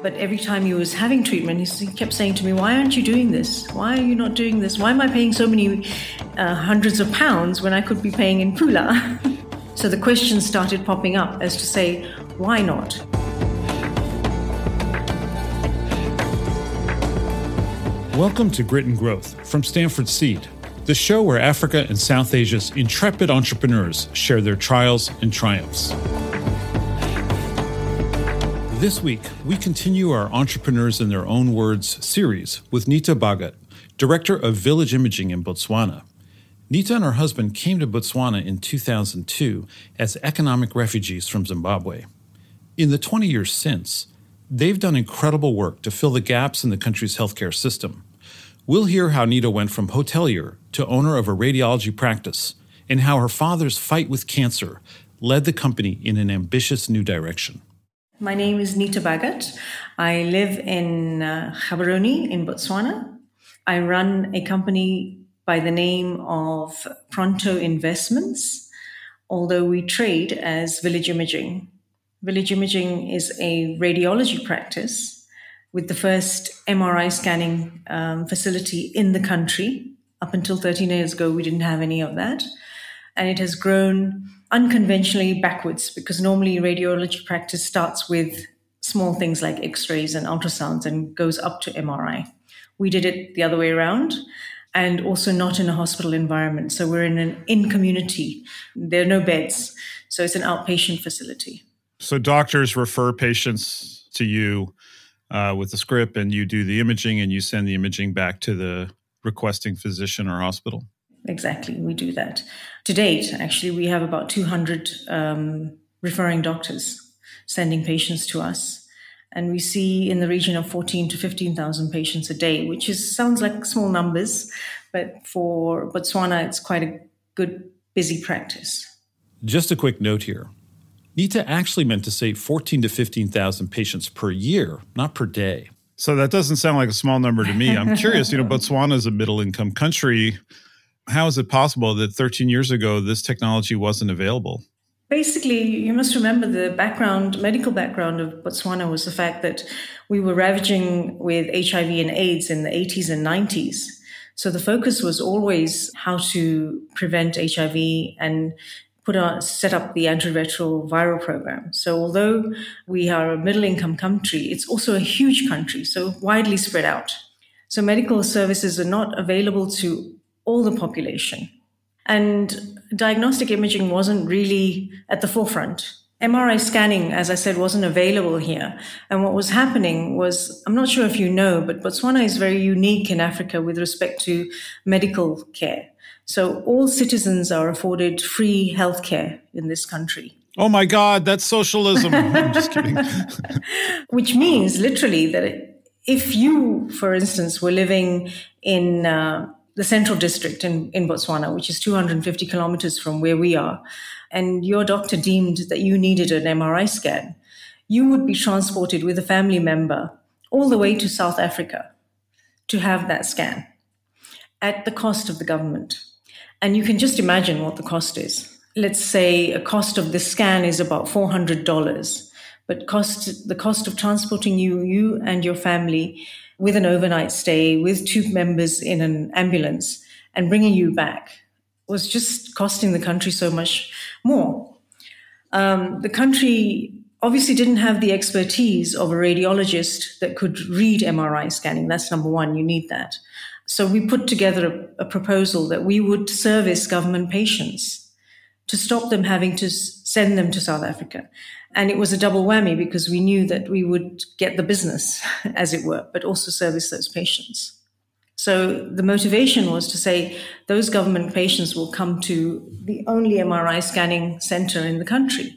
But every time he was having treatment, he kept saying to me, Why aren't you doing this? Why are you not doing this? Why am I paying so many uh, hundreds of pounds when I could be paying in Pula? so the questions started popping up as to say, Why not? Welcome to Grit and Growth from Stanford Seed, the show where Africa and South Asia's intrepid entrepreneurs share their trials and triumphs. This week, we continue our Entrepreneurs in Their Own Words series with Nita Bhagat, Director of Village Imaging in Botswana. Nita and her husband came to Botswana in 2002 as economic refugees from Zimbabwe. In the 20 years since, they've done incredible work to fill the gaps in the country's healthcare system. We'll hear how Nita went from hotelier to owner of a radiology practice and how her father's fight with cancer led the company in an ambitious new direction. My name is Nita Bhagat. I live in uh, Gaborone in Botswana. I run a company by the name of Pronto Investments, although we trade as Village Imaging. Village Imaging is a radiology practice with the first MRI scanning um, facility in the country. Up until 13 years ago, we didn't have any of that. And it has grown unconventionally backwards because normally radiology practice starts with small things like x-rays and ultrasounds and goes up to MRI. We did it the other way around and also not in a hospital environment. So we're in an in community. There are no beds. So it's an outpatient facility. So doctors refer patients to you uh, with the script and you do the imaging and you send the imaging back to the requesting physician or hospital? Exactly, we do that. To date, actually, we have about 200 um, referring doctors sending patients to us. And we see in the region of 14 to 15,000 patients a day, which is sounds like small numbers, but for Botswana, it's quite a good, busy practice. Just a quick note here. Nita actually meant to say 14 to 15,000 patients per year, not per day. So that doesn't sound like a small number to me. I'm curious, you know, Botswana is a middle income country how is it possible that 13 years ago this technology wasn't available? Basically, you must remember the background, medical background of Botswana was the fact that we were ravaging with HIV and AIDS in the 80s and 90s. So the focus was always how to prevent HIV and put on, set up the antiretroviral program. So although we are a middle income country, it's also a huge country, so widely spread out. So medical services are not available to all the population. And diagnostic imaging wasn't really at the forefront. MRI scanning, as I said, wasn't available here. And what was happening was, I'm not sure if you know, but Botswana is very unique in Africa with respect to medical care. So all citizens are afforded free healthcare in this country. Oh my God, that's socialism. I'm just kidding. Which means literally that if you, for instance, were living in uh, the central district in, in Botswana, which is 250 kilometers from where we are, and your doctor deemed that you needed an MRI scan, you would be transported with a family member all the way to South Africa to have that scan at the cost of the government. And you can just imagine what the cost is. Let's say a cost of the scan is about $400, but cost, the cost of transporting you, you and your family with an overnight stay with two members in an ambulance and bringing you back was just costing the country so much more. Um, the country obviously didn't have the expertise of a radiologist that could read MRI scanning. That's number one, you need that. So we put together a, a proposal that we would service government patients to stop them having to send them to South Africa. And it was a double whammy because we knew that we would get the business, as it were, but also service those patients. So the motivation was to say those government patients will come to the only MRI scanning center in the country.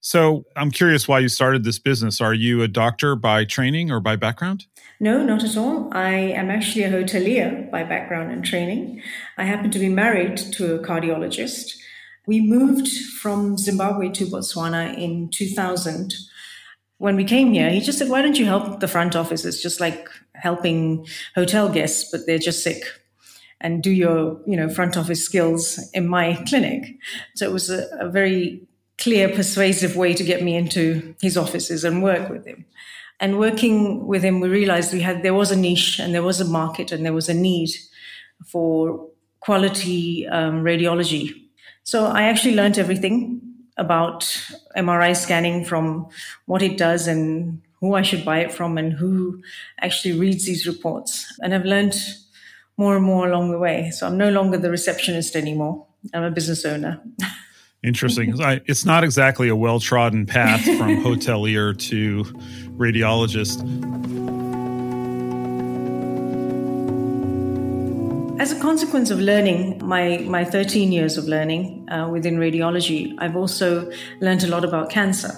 So I'm curious why you started this business. Are you a doctor by training or by background? No, not at all. I am actually a hotelier by background and training. I happen to be married to a cardiologist we moved from Zimbabwe to Botswana in 2000. When we came here, he just said, Why don't you help the front office? It's just like helping hotel guests, but they're just sick. And do your, you know, front office skills in my clinic. So it was a, a very clear, persuasive way to get me into his offices and work with him. And working with him, we realized we had there was a niche and there was a market and there was a need for quality um, radiology. So I actually learned everything about MRI scanning from what it does and who I should buy it from and who actually reads these reports. And I've learned more and more along the way. So I'm no longer the receptionist anymore. I'm a business owner. Interesting. it's not exactly a well trodden path from hotelier to radiologist. As a consequence of learning, my, my 13 years of learning uh, within radiology, I've also learned a lot about cancer.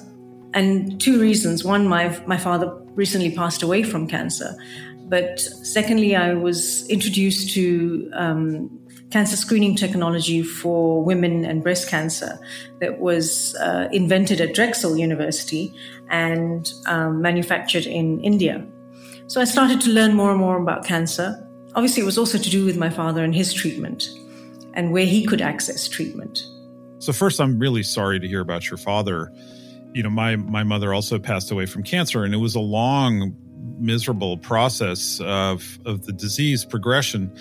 And two reasons. One, my, my father recently passed away from cancer. But secondly, I was introduced to um, cancer screening technology for women and breast cancer that was uh, invented at Drexel University and um, manufactured in India. So I started to learn more and more about cancer. Obviously, it was also to do with my father and his treatment and where he could access treatment. So, first, I'm really sorry to hear about your father. You know, my, my mother also passed away from cancer, and it was a long, miserable process of, of the disease progression.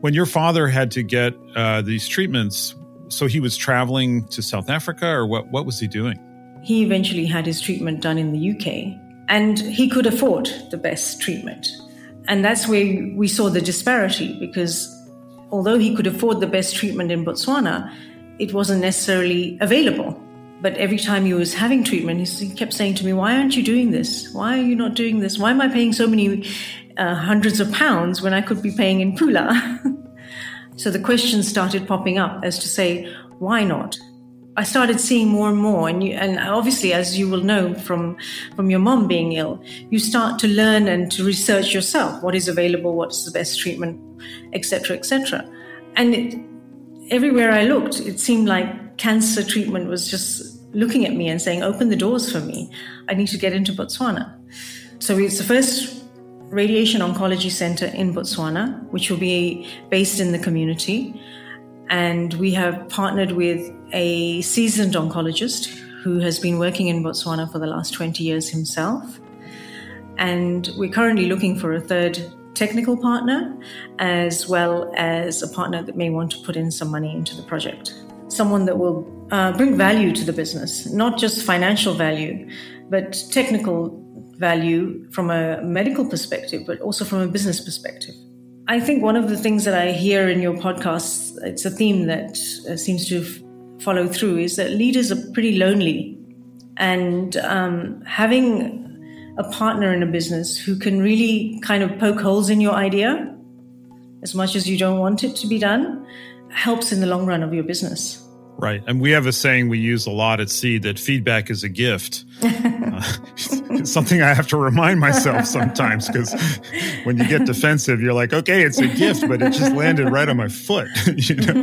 When your father had to get uh, these treatments, so he was traveling to South Africa, or what? What was he doing? He eventually had his treatment done in the UK, and he could afford the best treatment, and that's where we saw the disparity because although he could afford the best treatment in Botswana, it wasn't necessarily available. But every time he was having treatment, he kept saying to me, Why aren't you doing this? Why are you not doing this? Why am I paying so many uh, hundreds of pounds when I could be paying in Pula. so the questions started popping up as to say, why not? I started seeing more and more, and you, and obviously, as you will know from from your mom being ill, you start to learn and to research yourself what is available, what is the best treatment, etc., etc. And it, everywhere I looked, it seemed like cancer treatment was just looking at me and saying, "Open the doors for me. I need to get into Botswana." So it's the first Radiation Oncology Center in Botswana, which will be based in the community. And we have partnered with a seasoned oncologist who has been working in Botswana for the last 20 years himself. And we're currently looking for a third technical partner, as well as a partner that may want to put in some money into the project. Someone that will uh, bring value to the business, not just financial value, but technical value from a medical perspective, but also from a business perspective. I think one of the things that I hear in your podcast, it's a theme that uh, seems to follow through, is that leaders are pretty lonely. And um, having a partner in a business who can really kind of poke holes in your idea as much as you don't want it to be done helps in the long run of your business. Right. And we have a saying we use a lot at Seed that feedback is a gift. uh, it's something I have to remind myself sometimes because when you get defensive, you're like, okay, it's a gift, but it just landed right on my foot. you know?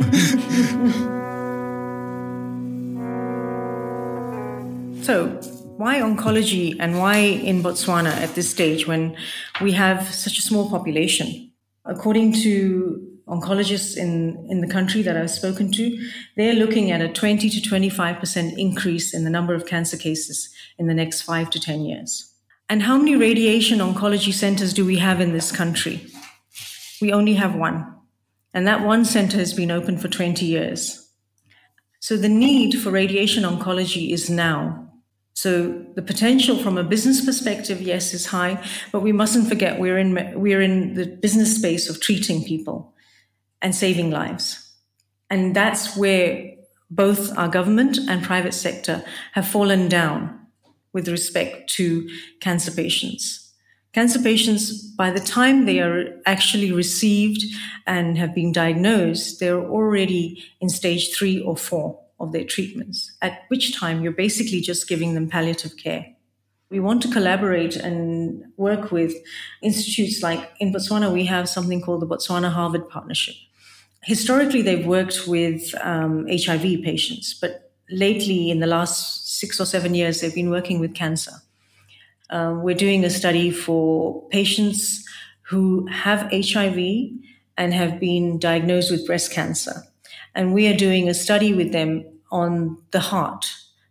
so, why oncology and why in Botswana at this stage when we have such a small population? According to oncologists in, in the country that I've spoken to, they're looking at a 20 to 25% increase in the number of cancer cases in the next five to 10 years. And how many radiation oncology centers do we have in this country? We only have one. And that one center has been open for 20 years. So the need for radiation oncology is now. So the potential from a business perspective, yes, is high, but we mustn't forget we're in, we're in the business space of treating people and saving lives. And that's where both our government and private sector have fallen down with respect to cancer patients. Cancer patients, by the time they are actually received and have been diagnosed, they're already in stage three or four of their treatments, at which time you're basically just giving them palliative care. We want to collaborate and work with institutes like in Botswana, we have something called the Botswana Harvard Partnership historically they've worked with um, HIV patients, but lately, in the last six or seven years, they've been working with cancer. Um, we're doing a study for patients who have HIV and have been diagnosed with breast cancer. And we are doing a study with them on the heart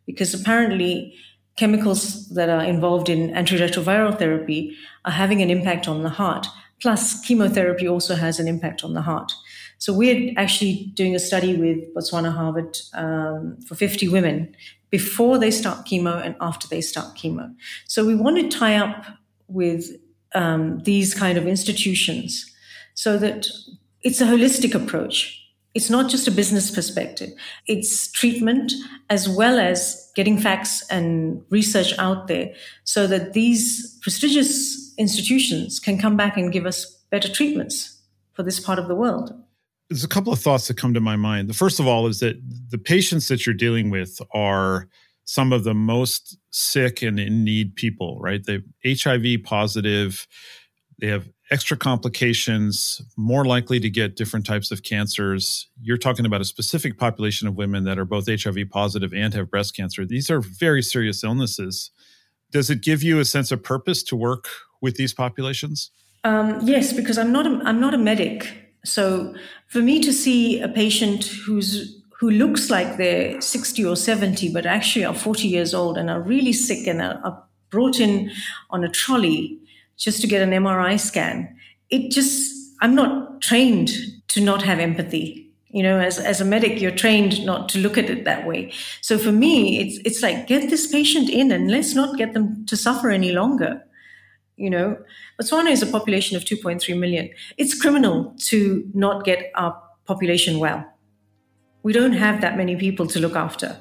because apparently chemicals that are involved in antiretroviral therapy are having an impact on the heart. Plus, chemotherapy also has an impact on the heart. So we're actually doing a study with Botswana Harvard um, for 50 women before they start chemo and after they start chemo. So we want to tie up with um, these kind of institutions so that it's a holistic approach. It's not just a business perspective. It's treatment as well as getting facts and research out there so that these prestigious institutions can come back and give us better treatments for this part of the world. There's a couple of thoughts that come to my mind. The first of all is that the patients that you're dealing with are some of the most sick and in need people, right? They're HIV positive, they have extra complications, more likely to get different types of cancers. You're talking about a specific population of women that are both HIV positive and have breast cancer. These are very serious illnesses. Does it give you a sense of purpose to work with these populations? Um, yes, because I'm not a, I'm not a medic. So for me to see a patient who's who looks like they're 60 or 70, but actually are 40 years old and are really sick and are, are brought in on a trolley just to get an MRI scan. It just, I'm not trained to not have empathy. You know, as, as a medic, you're trained not to look at it that way. So for me, it's, it's like, get this patient in and let's not get them to suffer any longer. You know, Botswana is a population of 2.3 million. It's criminal to not get our population well. We don't have that many people to look after.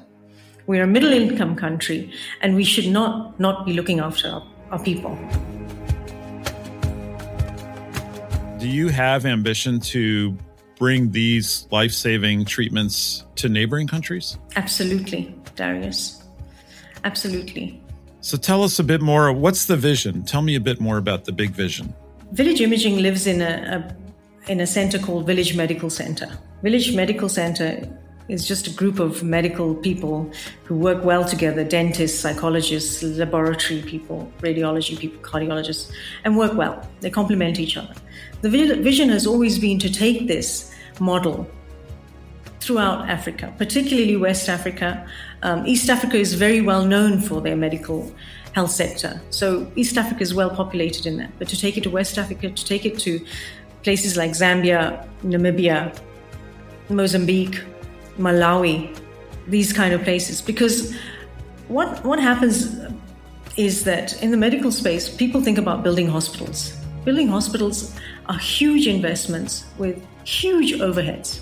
We're a middle income country and we should not not be looking after our, our people. Do you have ambition to bring these life saving treatments to neighboring countries? Absolutely, Darius. Absolutely. So tell us a bit more. What's the vision? Tell me a bit more about the big vision. Village Imaging lives in a, a in a center called Village Medical Center. Village Medical Center is just a group of medical people who work well together dentists, psychologists, laboratory people, radiology people, cardiologists, and work well. They complement each other. The vision has always been to take this model throughout Africa, particularly West Africa. Um, East Africa is very well known for their medical health sector. So East Africa is well populated in that. But to take it to West Africa, to take it to places like Zambia, Namibia, Mozambique, Malawi, these kind of places. Because what, what happens is that in the medical space, people think about building hospitals. Building hospitals are huge investments with huge overheads.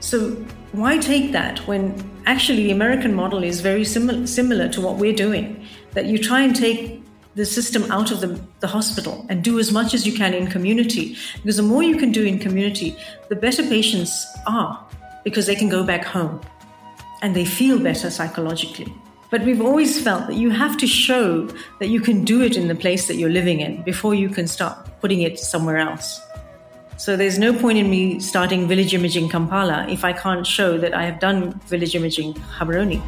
So why take that when actually the American model is very similar, similar to what we're doing? That you try and take the system out of the, the hospital and do as much as you can in community. Because the more you can do in community, the better patients are because they can go back home and they feel better psychologically. But we've always felt that you have to show that you can do it in the place that you're living in before you can start putting it somewhere else. So there's no point in me starting village imaging Kampala if I can't show that I have done village imaging Gaborone.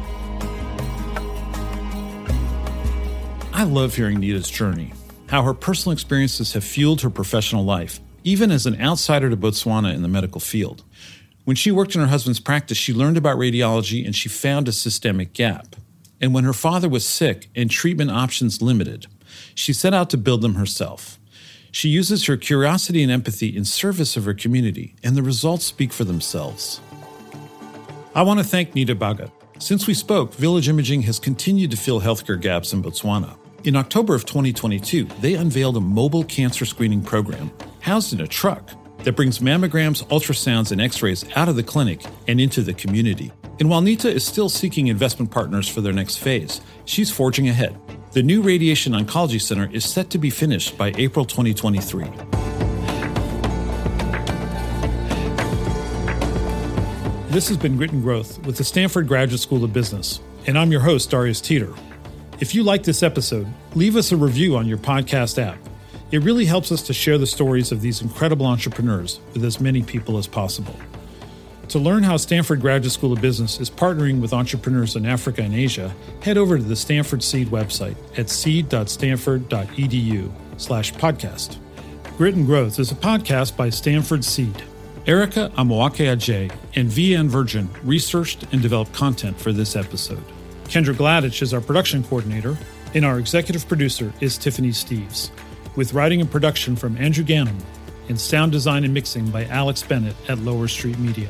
I love hearing Nita's journey, how her personal experiences have fueled her professional life, even as an outsider to Botswana in the medical field. When she worked in her husband's practice, she learned about radiology and she found a systemic gap. And when her father was sick and treatment options limited, she set out to build them herself. She uses her curiosity and empathy in service of her community, and the results speak for themselves. I want to thank Nita Bhagat. Since we spoke, Village Imaging has continued to fill healthcare gaps in Botswana. In October of 2022, they unveiled a mobile cancer screening program housed in a truck that brings mammograms, ultrasounds, and x rays out of the clinic and into the community. And while Nita is still seeking investment partners for their next phase, she's forging ahead. The new Radiation Oncology Center is set to be finished by April 2023. This has been Grit and Growth with the Stanford Graduate School of Business, and I'm your host, Darius Teeter. If you like this episode, leave us a review on your podcast app. It really helps us to share the stories of these incredible entrepreneurs with as many people as possible. To learn how Stanford Graduate School of Business is partnering with entrepreneurs in Africa and Asia, head over to the Stanford Seed website at seed.stanford.edu slash podcast. Grit and Growth is a podcast by Stanford Seed. Erica Amoako-Agyei and VN Virgin researched and developed content for this episode. Kendra Gladich is our production coordinator, and our executive producer is Tiffany Steves, with writing and production from Andrew Gannum and sound design and mixing by Alex Bennett at Lower Street Media.